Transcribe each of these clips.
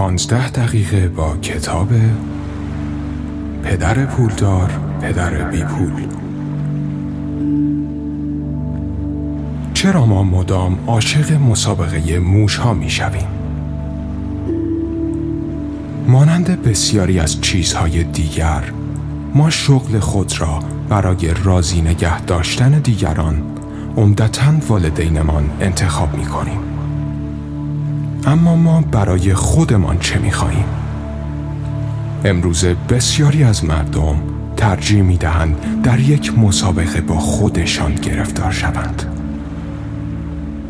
پانزده دقیقه با کتاب پدر پولدار پدر بی پول چرا ما مدام عاشق مسابقه موش ها می شویم؟ مانند بسیاری از چیزهای دیگر ما شغل خود را برای راضی نگه داشتن دیگران عمدتا والدینمان انتخاب می کنیم اما ما برای خودمان چه می خواهیم؟ امروز بسیاری از مردم ترجیح می دهند در یک مسابقه با خودشان گرفتار شوند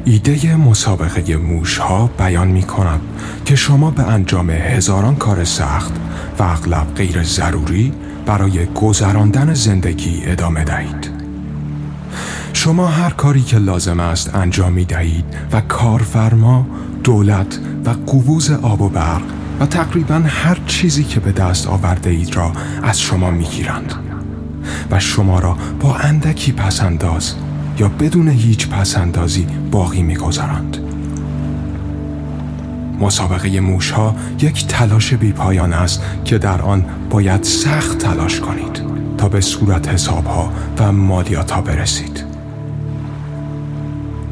ایده مسابقه موش ها بیان می کند که شما به انجام هزاران کار سخت و اغلب غیر ضروری برای گذراندن زندگی ادامه دهید. شما هر کاری که لازم است انجام می دهید و کارفرما، دولت و قووز آب و برق و تقریبا هر چیزی که به دست آورده اید را از شما می گیرند و شما را با اندکی پسنداز یا بدون هیچ پسندازی باقی می گذارند. مسابقه موش ها یک تلاش بی پایان است که در آن باید سخت تلاش کنید تا به صورت حساب ها و مالیات ها برسید.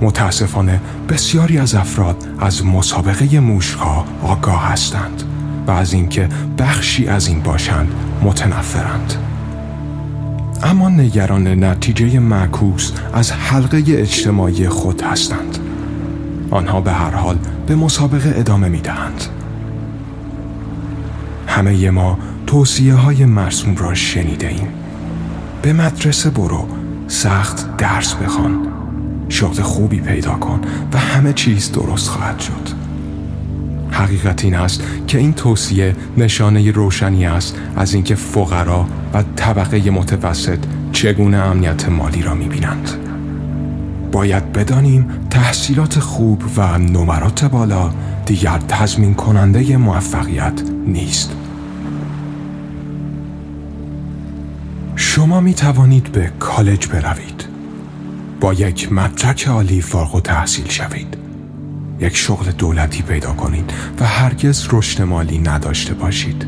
متاسفانه بسیاری از افراد از مسابقه موش ها آگاه هستند و از اینکه بخشی از این باشند متنفرند. اما نگران نتیجه معکوس از حلقه اجتماعی خود هستند. آنها به هر حال به مسابقه ادامه می دهند. همه ما توصیه های مرسوم را شنیده ایم. به مدرسه برو، سخت درس بخوان، شغل خوبی پیدا کن و همه چیز درست خواهد شد. حقیقت این است که این توصیه نشانه روشنی است از اینکه فقرا و طبقه متوسط چگونه امنیت مالی را می‌بینند. باید بدانیم تحصیلات خوب و نمرات بالا دیگر تضمین کننده موفقیت نیست. شما می توانید به کالج بروید. با یک مدرک عالی فارغ و تحصیل شوید. یک شغل دولتی پیدا کنید و هرگز رشد مالی نداشته باشید.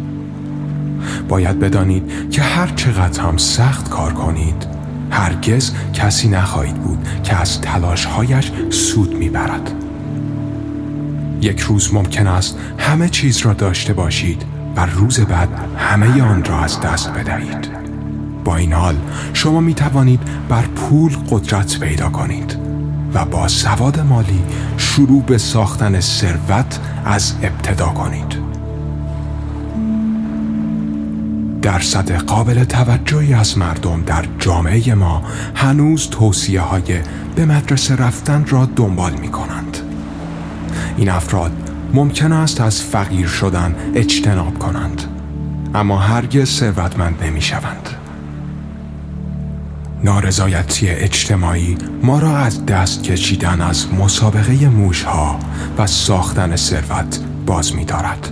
باید بدانید که هر چقدر هم سخت کار کنید هرگز کسی نخواهید بود که از تلاشهایش سود می‌برد. یک روز ممکن است همه چیز را داشته باشید و روز بعد همه آن را از دست بدهید. این حال شما می توانید بر پول قدرت پیدا کنید و با سواد مالی شروع به ساختن ثروت از ابتدا کنید. درصد قابل توجهی از مردم در جامعه ما هنوز توصیه های به مدرسه رفتن را دنبال می کنند. این افراد ممکن است از فقیر شدن اجتناب کنند اما هرگز ثروتمند نمی شوند. نارضایتی اجتماعی ما را از دست کشیدن از مسابقه موش ها و ساختن ثروت باز می دارد.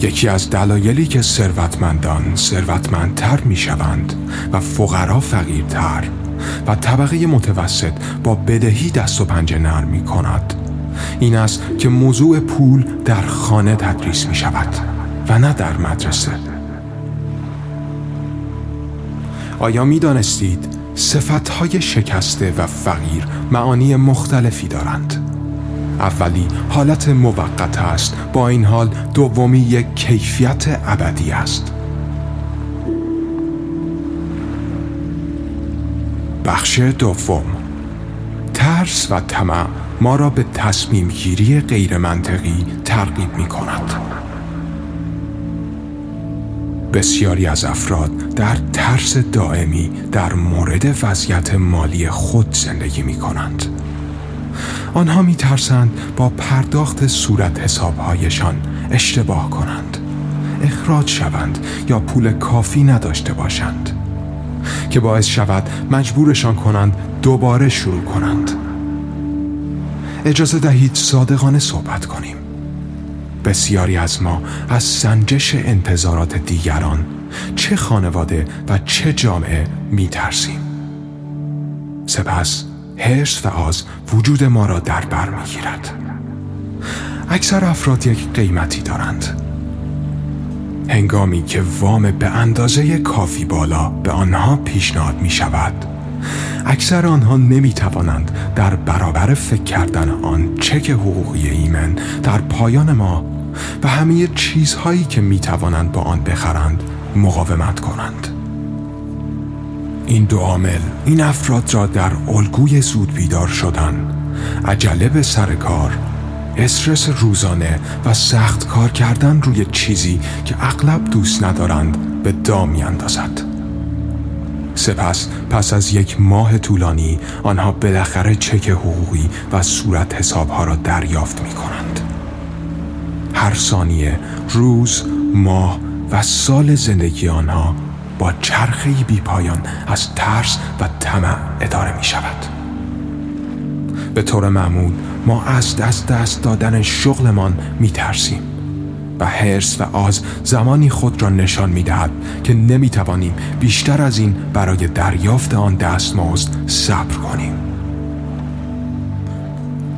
یکی از دلایلی که ثروتمندان ثروتمندتر می شوند و فقرا فقیرتر و طبقه متوسط با بدهی دست و پنجه نرم می کند این است که موضوع پول در خانه تدریس می شود و نه در مدرسه آیا می دانستید صفتهای شکسته و فقیر معانی مختلفی دارند؟ اولی حالت موقت است با این حال دومی یک کیفیت ابدی است. بخش دوم. ترس و طمع ما را به تصمیم گیری غیر منطقی ترغیب می کند بسیاری از افراد در ترس دائمی در مورد وضعیت مالی خود زندگی می کنند آنها می ترسند با پرداخت صورت حسابهایشان اشتباه کنند اخراج شوند یا پول کافی نداشته باشند که باعث شود مجبورشان کنند دوباره شروع کنند. اجازه دهید صادقانه صحبت کنیم. بسیاری از ما از سنجش انتظارات دیگران چه خانواده و چه جامعه می ترسیم سپس هرس و آز وجود ما را در بر می گیرد. اکثر افراد یک قیمتی دارند هنگامی که وام به اندازه کافی بالا به آنها پیشنهاد می شود اکثر آنها نمی توانند در برابر فکر کردن آن چک حقوقی ایمن در پایان ما و همه چیزهایی که می توانند با آن بخرند مقاومت کنند این دو عامل این افراد را در الگوی زود بیدار شدن عجله به سر کار استرس روزانه و سخت کار کردن روی چیزی که اغلب دوست ندارند به دام اندازد. سپس پس از یک ماه طولانی آنها بالاخره چک حقوقی و صورت حسابها را دریافت می کنند. هر ثانیه روز، ماه و سال زندگی آنها با چرخی بی پایان از ترس و طمع اداره می شود. به طور معمول ما از دست دست دادن شغلمان می ترسیم و حرس و آز زمانی خود را نشان می دهد که نمی توانیم بیشتر از این برای دریافت آن دستمزد صبر کنیم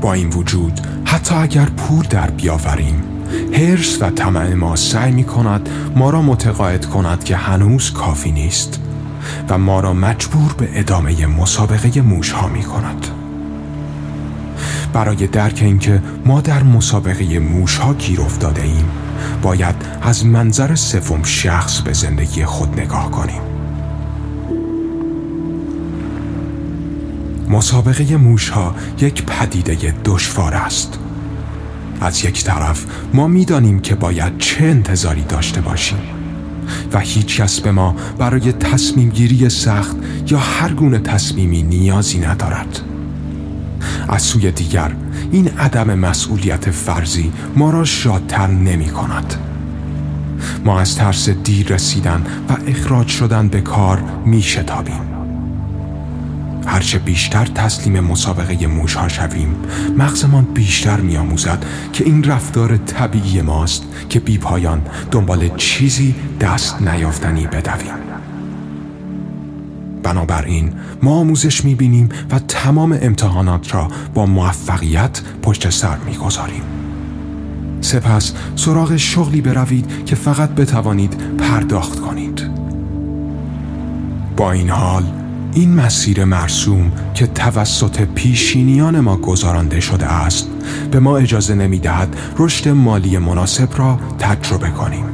با این وجود حتی اگر پول در بیاوریم هرس و طمع ما سعی می کند ما را متقاعد کند که هنوز کافی نیست و ما را مجبور به ادامه مسابقه موش ها می کند برای درک اینکه ما در مسابقه موش ها گیر افتاده ایم باید از منظر سوم شخص به زندگی خود نگاه کنیم. مسابقه موش ها یک پدیده دشوار است. از یک طرف ما می‌دانیم که باید چه انتظاری داشته باشیم و هیچ کس به ما برای تصمیم گیری سخت یا هر گونه تصمیمی نیازی ندارد. از سوی دیگر این عدم مسئولیت فرضی ما را شادتر نمی کند. ما از ترس دیر رسیدن و اخراج شدن به کار می شتابیم. هرچه بیشتر تسلیم مسابقه موشها شویم مغزمان بیشتر میآموزد که این رفتار طبیعی ماست که بی پایان دنبال چیزی دست نیافتنی بدویم. بنابراین ما آموزش می‌بینیم و تمام امتحانات را با موفقیت پشت سر می‌گذاریم. سپس سراغ شغلی بروید که فقط بتوانید پرداخت کنید. با این حال این مسیر مرسوم که توسط پیشینیان ما گذارانده شده است به ما اجازه نمی دهد رشد مالی مناسب را تجربه کنیم.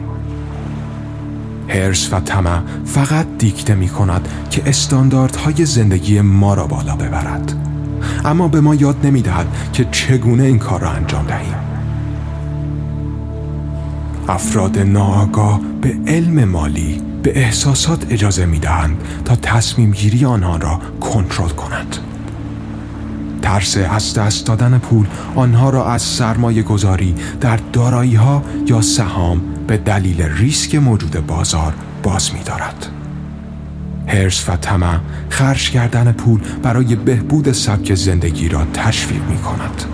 هرس و طمع فقط دیکته می کند که استانداردهای زندگی ما را بالا ببرد. اما به ما یاد نمی دهد که چگونه این کار را انجام دهیم. افراد ناآگاه به علم مالی به احساسات اجازه می دهند تا تصمیم گیری آنها را کنترل کنند ترس از دست دادن پول آنها را از سرمایه گذاری در دارایی ها یا سهام به دلیل ریسک موجود بازار باز می دارد. هرس و طمع خرج کردن پول برای بهبود سبک زندگی را تشویق می کند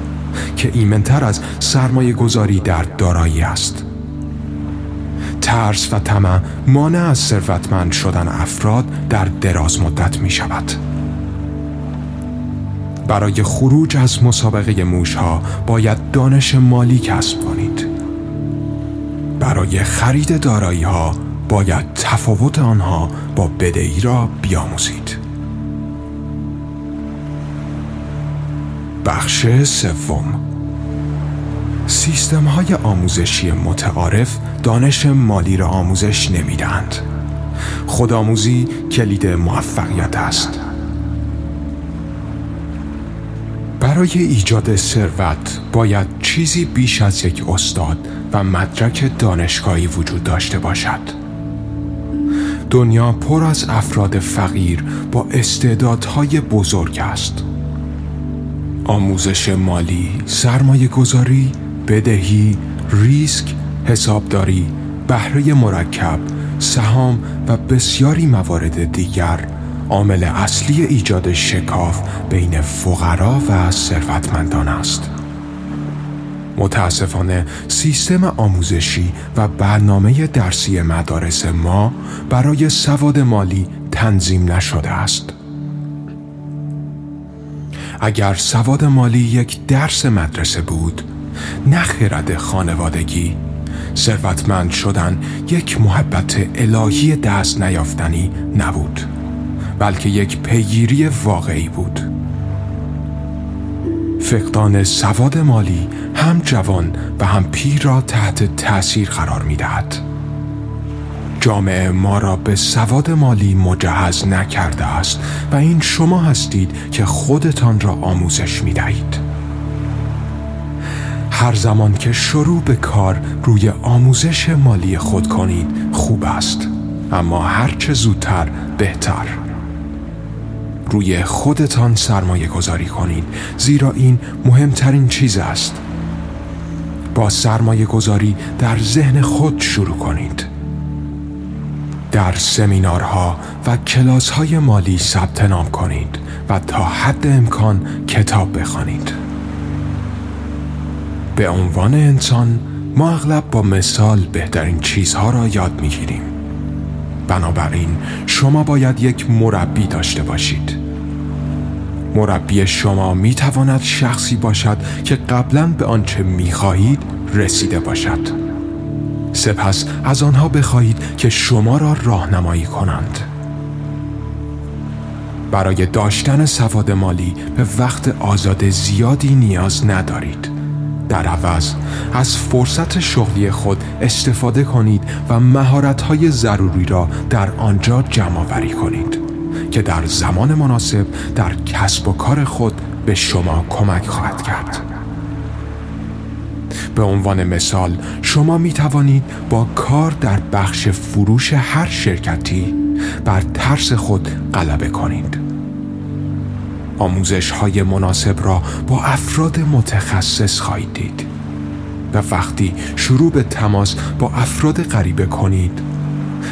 که ایمنتر از سرمایه گذاری در دارایی است. ترس و طمع مانع از ثروتمند شدن افراد در دراز مدت می شود. برای خروج از مسابقه موش ها باید دانش مالی کسب کنید. برای خرید دارایی ها باید تفاوت آنها با بدهی را بیاموزید. بخش سوم سیستم های آموزشی متعارف دانش مالی را آموزش نمی‌دهند. خودآموزی کلید موفقیت است. برای ایجاد ثروت باید چیزی بیش از یک استاد و مدرک دانشگاهی وجود داشته باشد. دنیا پر از افراد فقیر با استعدادهای بزرگ است. آموزش مالی، سرمایه گذاری، بدهی، ریسک، حسابداری، بهره مرکب، سهام و بسیاری موارد دیگر عامل اصلی ایجاد شکاف بین فقرا و ثروتمندان است. متاسفانه سیستم آموزشی و برنامه درسی مدارس ما برای سواد مالی تنظیم نشده است. اگر سواد مالی یک درس مدرسه بود، نه خرد خانوادگی ثروتمند شدن یک محبت الهی دست نیافتنی نبود بلکه یک پیگیری واقعی بود فقدان سواد مالی هم جوان و هم پیر را تحت تأثیر قرار می دهد. جامعه ما را به سواد مالی مجهز نکرده است و این شما هستید که خودتان را آموزش می دهید. هر زمان که شروع به کار روی آموزش مالی خود کنید خوب است. اما هرچه زودتر بهتر. روی خودتان سرمایه گذاری کنید زیرا این مهمترین چیز است. با سرمایه گذاری در ذهن خود شروع کنید. در سمینارها و کلاس های مالی ثبت نام کنید و تا حد امکان کتاب بخوانید. به عنوان انسان ما اغلب با مثال بهترین چیزها را یاد می‌گیریم. بنابراین شما باید یک مربی داشته باشید. مربی شما می تواند شخصی باشد که قبلا به آنچه می خواهید رسیده باشد. سپس از آنها بخواهید که شما را راهنمایی کنند برای داشتن سواد مالی به وقت آزاد زیادی نیاز ندارید در عوض از فرصت شغلی خود استفاده کنید و مهارت‌های ضروری را در آنجا جمع آوری کنید که در زمان مناسب در کسب و کار خود به شما کمک خواهد کرد. به عنوان مثال شما می توانید با کار در بخش فروش هر شرکتی بر ترس خود غلبه کنید آموزش های مناسب را با افراد متخصص خواهید دید. و وقتی شروع به تماس با افراد غریبه کنید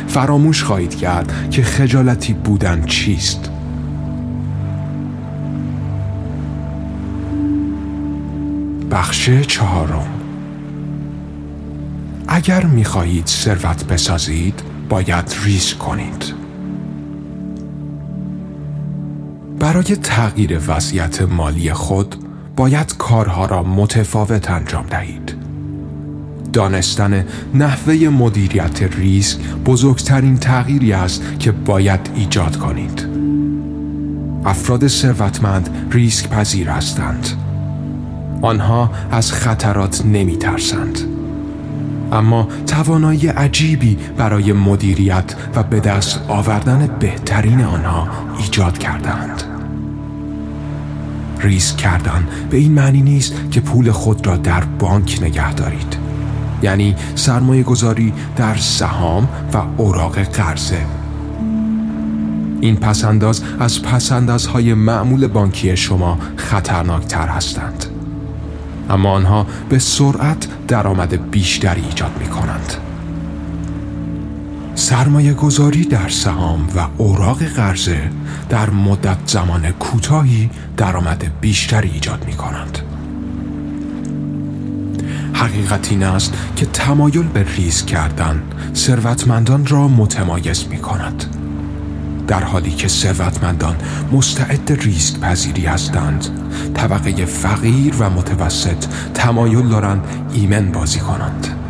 فراموش خواهید کرد که خجالتی بودن چیست. بخش چهارم. اگر می‌خواهید ثروت بسازید باید ریسک کنید. برای تغییر وضعیت مالی خود باید کارها را متفاوت انجام دهید. دانستن نحوه مدیریت ریسک بزرگترین تغییری است که باید ایجاد کنید. افراد ثروتمند ریسک پذیر هستند. آنها از خطرات نمی ترسند اما توانایی عجیبی برای مدیریت و به دست آوردن بهترین آنها ایجاد کردند. ریسک کردن به این معنی نیست که پول خود را در بانک نگه دارید. یعنی سرمایه گذاری در سهام و اوراق قرضه. این پسنداز از پسندازهای معمول بانکی شما خطرناکتر هستند. اما آنها به سرعت درآمد بیشتری ایجاد می کنند. سرمایه گذاری در سهام و اوراق قرضه در مدت زمان کوتاهی درآمد بیشتری ایجاد می کنند. حقیقت این است که تمایل به ریسک کردن ثروتمندان را متمایز می کند. در حالی که ثروتمندان مستعد ریسک پذیری هستند طبقه فقیر و متوسط تمایل دارند ایمن بازی کنند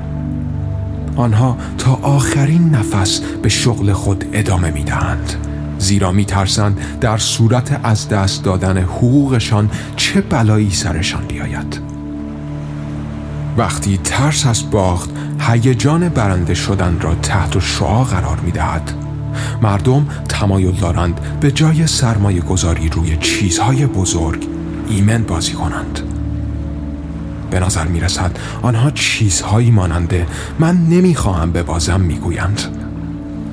آنها تا آخرین نفس به شغل خود ادامه می دهند زیرا می ترسند در صورت از دست دادن حقوقشان چه بلایی سرشان بیاید. وقتی ترس از باخت هیجان برنده شدن را تحت شعا قرار می دهد مردم تمایل دارند به جای سرمایه گذاری روی چیزهای بزرگ ایمن بازی کنند. به نظر می رسد آنها چیزهایی ماننده من نمی‌خواهم ببازم می‌گویند.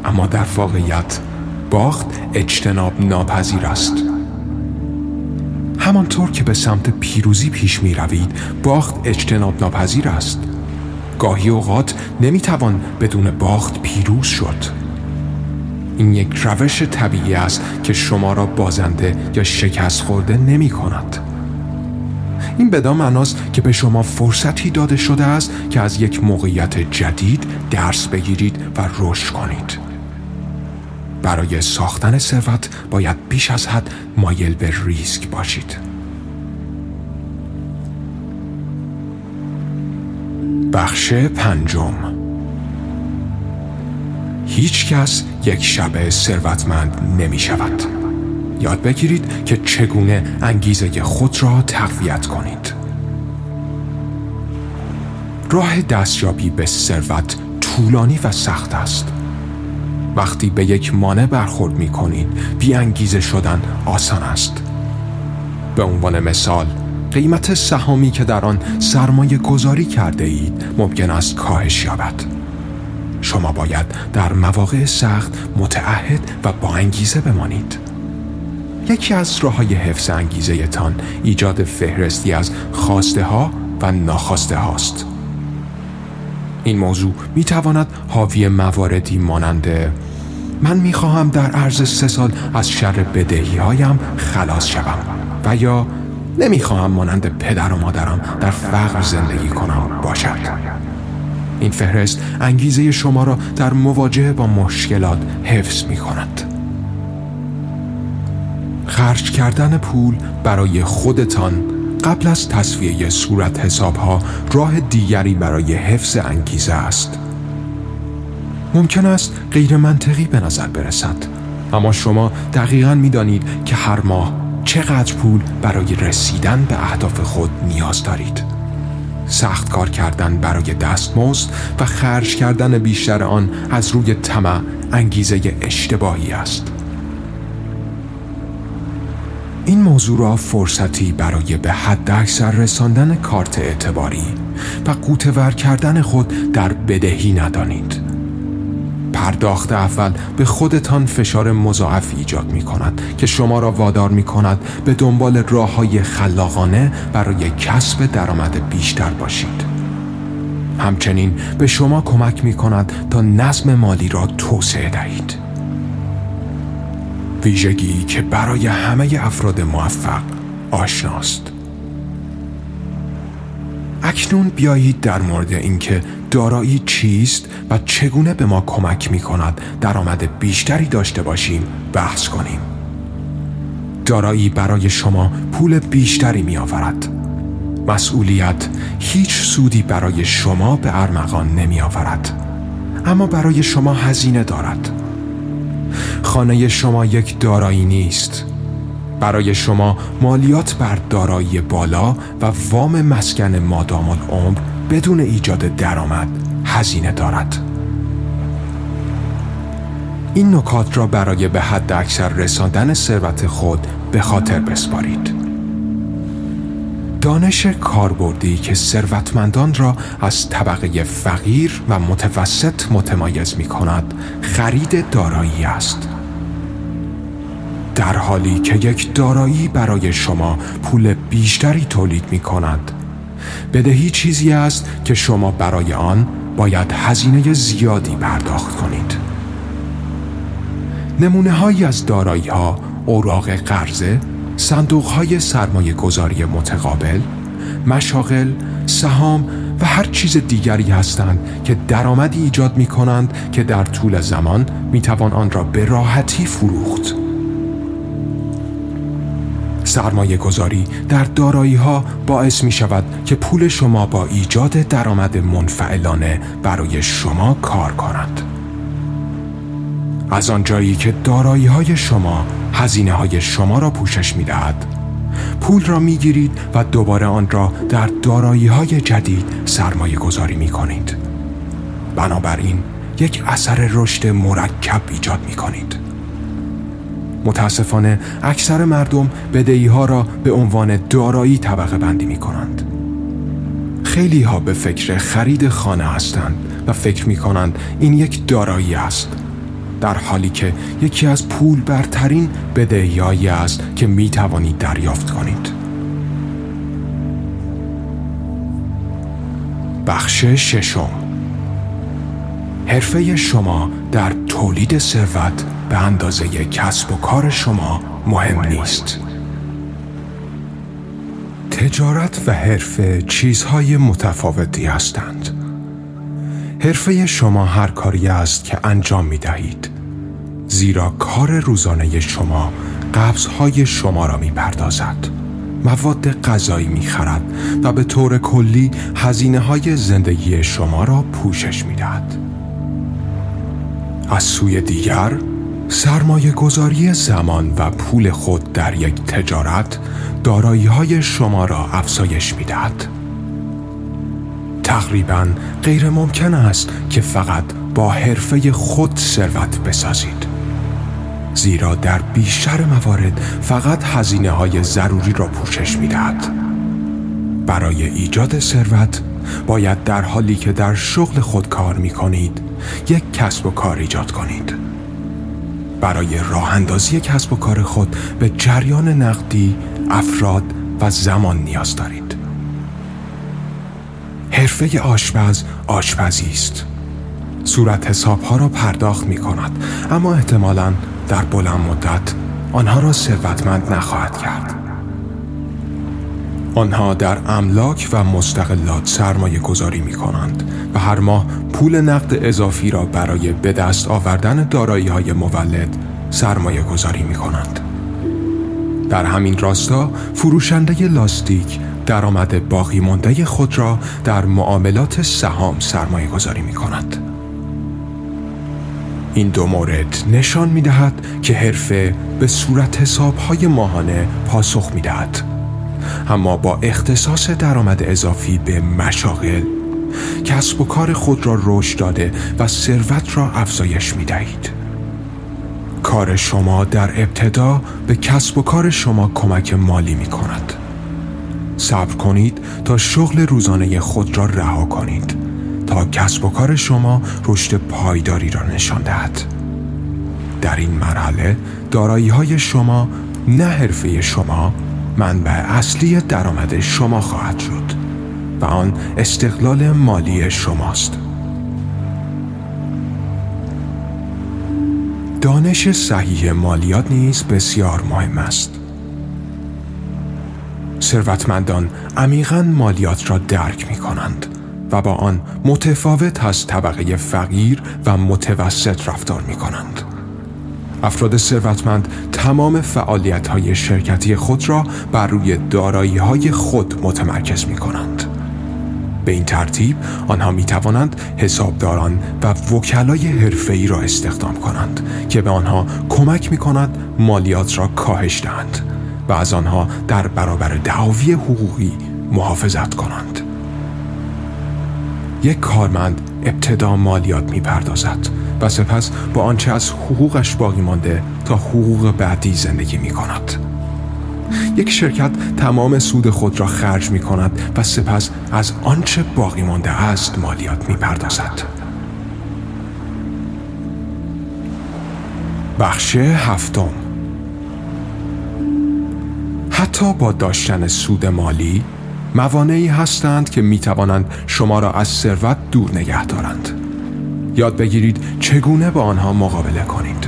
اما در واقعیت باخت اجتناب ناپذیر است. همانطور که به سمت پیروزی پیش می روید باخت اجتناب ناپذیر است. گاهی اوقات نمی‌توان بدون باخت پیروز شد. این یک روش طبیعی است که شما را بازنده یا شکست خورده نمی کند. این بدان معناست که به شما فرصتی داده شده است که از یک موقعیت جدید درس بگیرید و رشد کنید. برای ساختن ثروت باید بیش از حد مایل به ریسک باشید. بخش پنجم هیچ کس یک شب ثروتمند نمی شود یاد بگیرید که چگونه انگیزه خود را تقویت کنید. راه دستیابی به ثروت طولانی و سخت است. وقتی به یک مانع برخورد می کنید بی انگیزه شدن آسان است. به عنوان مثال قیمت سهامی که در آن سرمایه گذاری کرده اید ممکن است کاهش یابد. شما باید در مواقع سخت متعهد و با انگیزه بمانید. یکی از راه های حفظ انگیزه تان ایجاد فهرستی از خواسته ها و ناخواسته هاست این موضوع می تواند حاوی مواردی مانند من می خواهم در عرض سه سال از شر بدهی هایم خلاص شوم و یا نمی خواهم مانند پدر و مادرم در فقر زندگی کنم باشد. این فهرست انگیزه شما را در مواجهه با مشکلات حفظ می کند خرج کردن پول برای خودتان قبل از تصویه صورت حساب ها راه دیگری برای حفظ انگیزه است. ممکن است غیر منطقی به نظر برسد. اما شما دقیقا می دانید که هر ماه چقدر پول برای رسیدن به اهداف خود نیاز دارید. سخت کار کردن برای دستمزد و خرج کردن بیشتر آن از روی طمع انگیزه اشتباهی است. این موضوع را فرصتی برای به حد اکثر رساندن کارت اعتباری و قوتور کردن خود در بدهی ندانید. پرداخت اول به خودتان فشار مضاعف ایجاد می کند که شما را وادار می کند به دنبال راه های خلاقانه برای کسب درآمد بیشتر باشید. همچنین به شما کمک می کند تا نظم مالی را توسعه دهید. ویژگی که برای همه افراد موفق آشناست اکنون بیایید در مورد اینکه دارایی چیست و چگونه به ما کمک می کند درآمد بیشتری داشته باشیم بحث کنیم. دارایی برای شما پول بیشتری می آورد. مسئولیت هیچ سودی برای شما به ارمغان نمی آورد. اما برای شما هزینه دارد. خانه شما یک دارایی نیست. برای شما مالیات بر دارایی بالا و وام مسکن مادام العمر بدون ایجاد درآمد هزینه دارد. این نکات را برای به حد اکثر رساندن ثروت خود به خاطر بسپارید. دانش کاربردی که ثروتمندان را از طبقه فقیر و متوسط متمایز می کند خرید دارایی است. در حالی که یک دارایی برای شما پول بیشتری تولید می کند بدهی چیزی است که شما برای آن باید هزینه زیادی پرداخت کنید نمونه هایی از دارایی ها اوراق قرضه صندوق های سرمایه گذاری متقابل مشاغل سهام و هر چیز دیگری هستند که درآمدی ایجاد می کنند که در طول زمان می توان آن را به راحتی فروخت سرمایه گذاری در دارایی ها باعث می شود که پول شما با ایجاد درآمد منفعلانه برای شما کار کند. از آنجایی که دارایی های شما هزینه های شما را پوشش می دهد. پول را می گیرید و دوباره آن را در دارایی های جدید سرمایه گذاری می کنید. بنابراین یک اثر رشد مرکب ایجاد می کنید. متاسفانه اکثر مردم بدهی ها را به عنوان دارایی طبقه بندی می کنند. خیلی ها به فکر خرید خانه هستند و فکر می کنند این یک دارایی است. در حالی که یکی از پول برترین بدهیایی است که می توانید دریافت کنید. بخش ششم. حرفه شما در تولید ثروت به اندازه کسب و کار شما مهم نیست. تجارت و حرفه چیزهای متفاوتی هستند. حرفه شما هر کاری است که انجام می دهید زیرا کار روزانه شما قبضهای شما را می پردازد مواد غذایی می‌خرد و به طور کلی هزینه های زندگی شما را پوشش می‌دهد. از سوی دیگر سرمایه گذاری زمان و پول خود در یک تجارت دارایی های شما را افزایش می دهد. تقریبا غیر ممکن است که فقط با حرفه خود ثروت بسازید. زیرا در بیشتر موارد فقط هزینه های ضروری را پوشش می دهد. برای ایجاد ثروت باید در حالی که در شغل خود کار می کنید یک کسب و کار ایجاد کنید. برای راه اندازی کسب و کار خود به جریان نقدی، افراد و زمان نیاز دارید. حرفه آشپز آشپزی است. صورت حساب ها را پرداخت می کند اما احتمالا در بلند مدت آنها را ثروتمند نخواهد کرد. آنها در املاک و مستقلات سرمایه گذاری می کنند و هر ماه پول نقد اضافی را برای به دست آوردن دارایی های مولد سرمایه گذاری می کنند. در همین راستا فروشنده لاستیک درآمد باقی مانده خود را در معاملات سهام سرمایه گذاری می کند. این دو مورد نشان می دهد که حرفه به صورت حساب های ماهانه پاسخ می دهد. اما با اختصاص درآمد اضافی به مشاغل کسب و کار خود را رشد داده و ثروت را افزایش می دهید. کار شما در ابتدا به کسب و کار شما کمک مالی می کند. صبر کنید تا شغل روزانه خود را رها کنید تا کسب و کار شما رشد پایداری را نشان دهد. در این مرحله دارایی های شما نه حرفه شما منبع اصلی درآمد شما خواهد شد و آن استقلال مالی شماست. دانش صحیح مالیات نیز بسیار مهم است. ثروتمندان عمیقا مالیات را درک می کنند و با آن متفاوت از طبقه فقیر و متوسط رفتار می کنند. افراد ثروتمند تمام فعالیت های شرکتی خود را بر روی دارایی های خود متمرکز می کنند. به این ترتیب آنها می توانند حسابداران و وکلای حرفه‌ای را استخدام کنند که به آنها کمک می کند مالیات را کاهش دهند و از آنها در برابر دعاوی حقوقی محافظت کنند. یک کارمند ابتدا مالیات می پردازد و سپس با آنچه از حقوقش باقی مانده تا حقوق بعدی زندگی می کند. یک شرکت تمام سود خود را خرج می کند و سپس از آنچه باقی مانده است مالیات می پردازد. بخش هفتم حتی با داشتن سود مالی موانعی هستند که می توانند شما را از ثروت دور نگه دارند. یاد بگیرید چگونه با آنها مقابله کنید.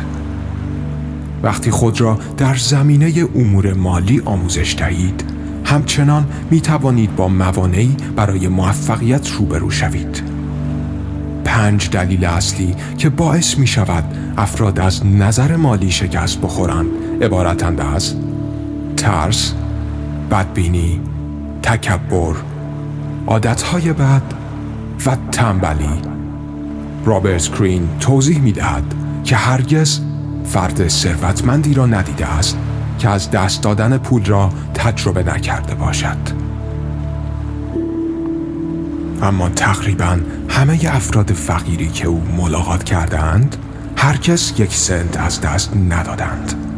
وقتی خود را در زمینه امور مالی آموزش دهید همچنان می توانید با موانعی برای موفقیت روبرو شوید پنج دلیل اصلی که باعث می شود افراد از نظر مالی شکست بخورند عبارتند از ترس، بدبینی، تکبر، عادتهای بد و تنبلی. رابرت کرین توضیح می دهد که هرگز فرد ثروتمندی را ندیده است که از دست دادن پول را تجربه نکرده باشد. اما تقریبا همه افراد فقیری که او ملاقات کردند هرکس یک سنت از دست ندادند.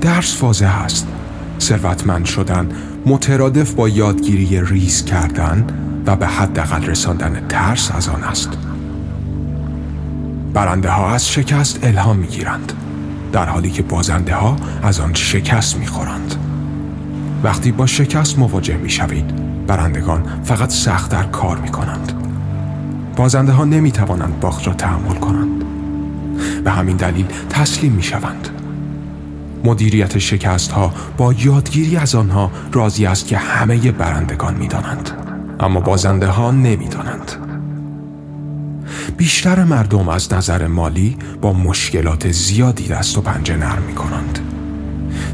درس واضح است. ثروتمند شدن مترادف با یادگیری ریز کردن و به حداقل رساندن ترس از آن است. برنده ها از شکست الهام می گیرند در حالی که بازنده ها از آن شکست می خورند. وقتی با شکست مواجه می شوید برندگان فقط سخت در کار می کنند بازنده ها نمی توانند باخت را تحمل کنند. به همین دلیل تسلیم می شوند مدیریت شکست ها با یادگیری از آنها راضی است که همه برندگان می دانند. اما بازنده ها نمی دانند. بیشتر مردم از نظر مالی با مشکلات زیادی دست و پنجه نرم می کنند.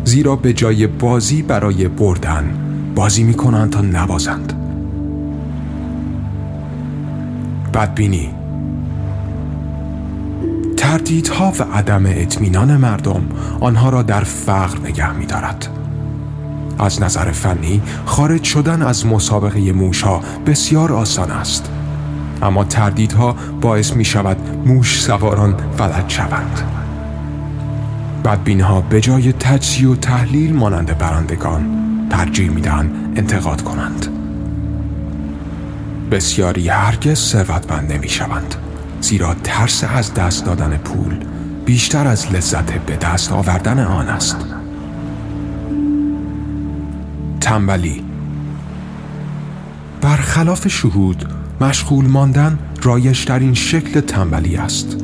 زیرا به جای بازی برای بردن بازی می‌کنند تا نبازند بدبینی تردیدها و عدم اطمینان مردم آنها را در فقر نگه میدارد. از نظر فنی خارج شدن از مسابقه موشها بسیار آسان است. اما تردیدها باعث می شود موش سواران فلج شوند. بدبین ها به جای تجزیه و تحلیل مانند برندگان ترجیح می انتقاد کنند. بسیاری هرگز ثروتمند نمی شوند زیرا ترس از دست دادن پول بیشتر از لذت به دست آوردن آن است. تنبلی برخلاف شهود مشغول ماندن رایشترین شکل تنبلی است.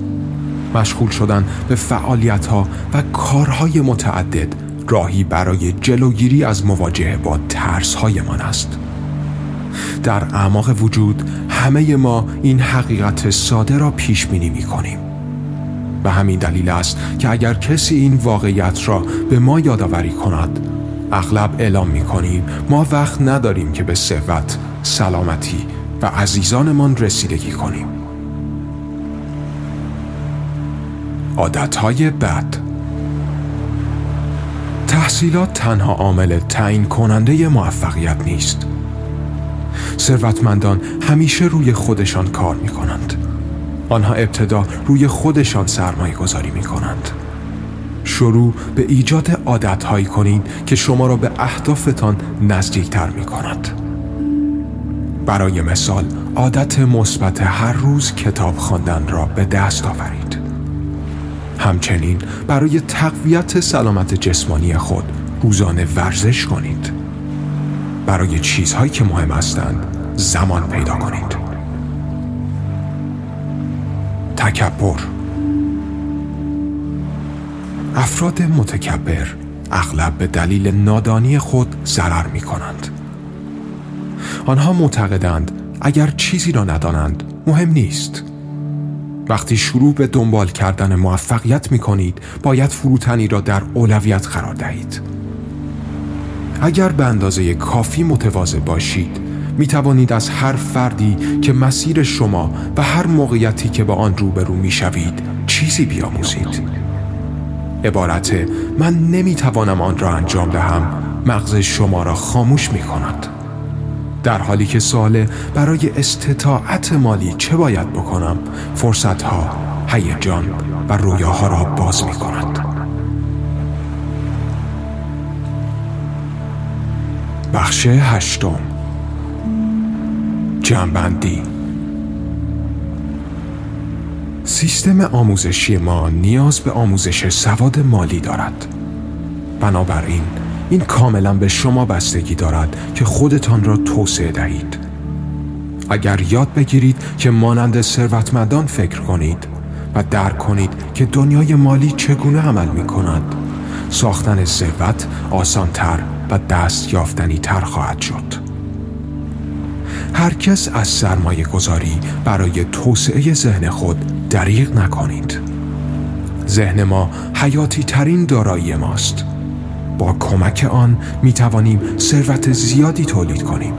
مشغول شدن به فعالیت ها و کارهای متعدد راهی برای جلوگیری از مواجهه با ترس هایمان است. در اعماق وجود همه ما این حقیقت ساده را پیش بینی می کنیم. به همین دلیل است که اگر کسی این واقعیت را به ما یادآوری کند اغلب اعلام می کنیم ما وقت نداریم که به ثروت، سلامتی و عزیزانمان رسیدگی کنیم. عادتهای بد تحصیلات تنها عامل تعیین کننده موفقیت نیست. ثروتمندان همیشه روی خودشان کار می کنند آنها ابتدا روی خودشان سرمایه گذاری می کنند شروع به ایجاد عادت هایی کنید که شما را به اهدافتان نزدیکتر می کند برای مثال عادت مثبت هر روز کتاب خواندن را به دست آورید. همچنین برای تقویت سلامت جسمانی خود روزانه ورزش کنید. برای چیزهایی که مهم هستند زمان پیدا کنید. تکبر. افراد متکبر اغلب به دلیل نادانی خود ضرر می کنند آنها معتقدند اگر چیزی را ندانند مهم نیست. وقتی شروع به دنبال کردن موفقیت می کنید باید فروتنی را در اولویت قرار دهید. اگر به اندازه کافی متواضع باشید می توانید از هر فردی که مسیر شما و هر موقعیتی که با آن روبرو می شوید چیزی بیاموزید. عبارت من نمی توانم آن را انجام دهم. مغز شما را خاموش می کند در حالی که سوال برای استطاعت مالی چه باید بکنم فرصت ها هیجان و رویاها را باز می کند بخش هشتم. جنبندی. سیستم آموزشی ما نیاز به آموزش سواد مالی دارد. بنابراین این کاملا به شما بستگی دارد که خودتان را توسعه دهید. اگر یاد بگیرید که مانند ثروتمندان فکر کنید و درک کنید که دنیای مالی چگونه عمل می کند ساختن ثروت آسانتر و دست یافتنی تر خواهد شد. هر کس از سرمایه گذاری برای توسعه ذهن خود دریغ نکنید. ذهن ما حیاتی ترین دارایی ماست. با کمک آن می توانیم ثروت زیادی تولید کنیم.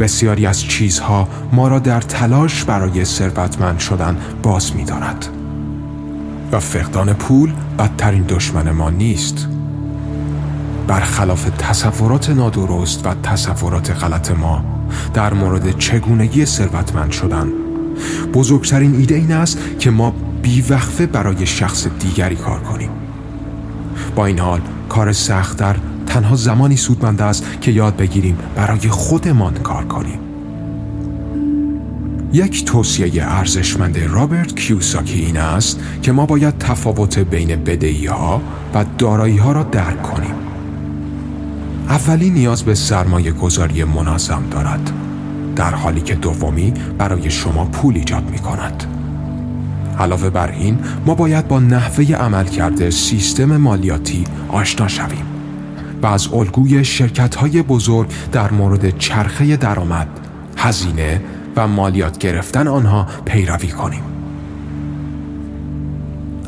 بسیاری از چیزها ما را در تلاش برای ثروتمند شدن باز می دارد. و فقدان پول بدترین دشمن ما نیست. برخلاف تصورات نادرست و تصورات غلط ما در مورد چگونگی ثروتمند شدن بزرگترین ایده این است که ما بیوقفه برای شخص دیگری کار کنیم. با این حال کار سختتر تنها زمانی سودمند است که یاد بگیریم برای خودمان کار کنیم. یک توصیه ارزشمند رابرت کیوساکی این است که ما باید تفاوت بین بدهی ها و دارایی ها را درک کنیم. اولی نیاز به سرمایه گذاری منظم دارد در حالی که دومی برای شما پول ایجاد می کند علاوه بر این ما باید با نحوه عمل کرده سیستم مالیاتی آشنا شویم و از الگوی شرکت های بزرگ در مورد چرخه درآمد، هزینه و مالیات گرفتن آنها پیروی کنیم.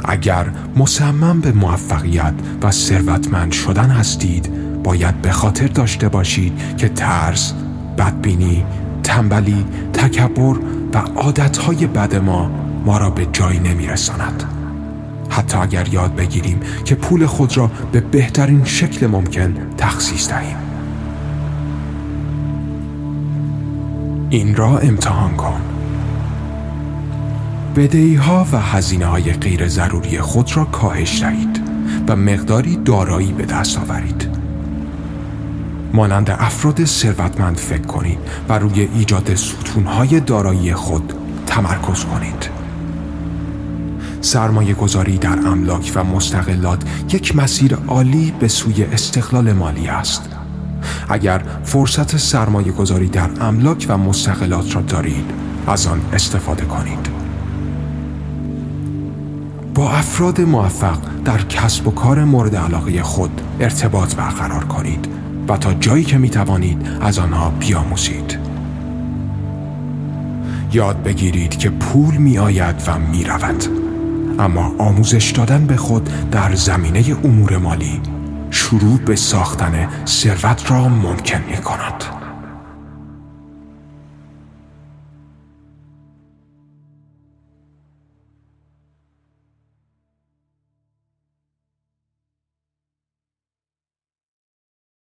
اگر مصمم به موفقیت و ثروتمند شدن هستید باید به خاطر داشته باشید که ترس، بدبینی، تنبلی، تکبر و عادتهای بد ما ما را به جایی نمیرساند. حتی اگر یاد بگیریم که پول خود را به بهترین شکل ممکن تخصیص دهیم. این را امتحان کن. بدهی ها و هزینه های غیر ضروری خود را کاهش دهید و مقداری دارایی به دست آورید. مانند افراد ثروتمند فکر کنید و روی ایجاد ستونهای دارایی خود تمرکز کنید. سرمایه گذاری در املاک و مستقلات یک مسیر عالی به سوی استقلال مالی است. اگر فرصت سرمایه گذاری در املاک و مستقلات را دارید، از آن استفاده کنید. با افراد موفق در کسب و کار مورد علاقه خود ارتباط برقرار کنید و تا جایی که می توانید از آنها بیاموزید. یاد بگیرید که پول می آید و می رود. اما آموزش دادن به خود در زمینه امور مالی شروع به ساختن ثروت را ممکن می کند.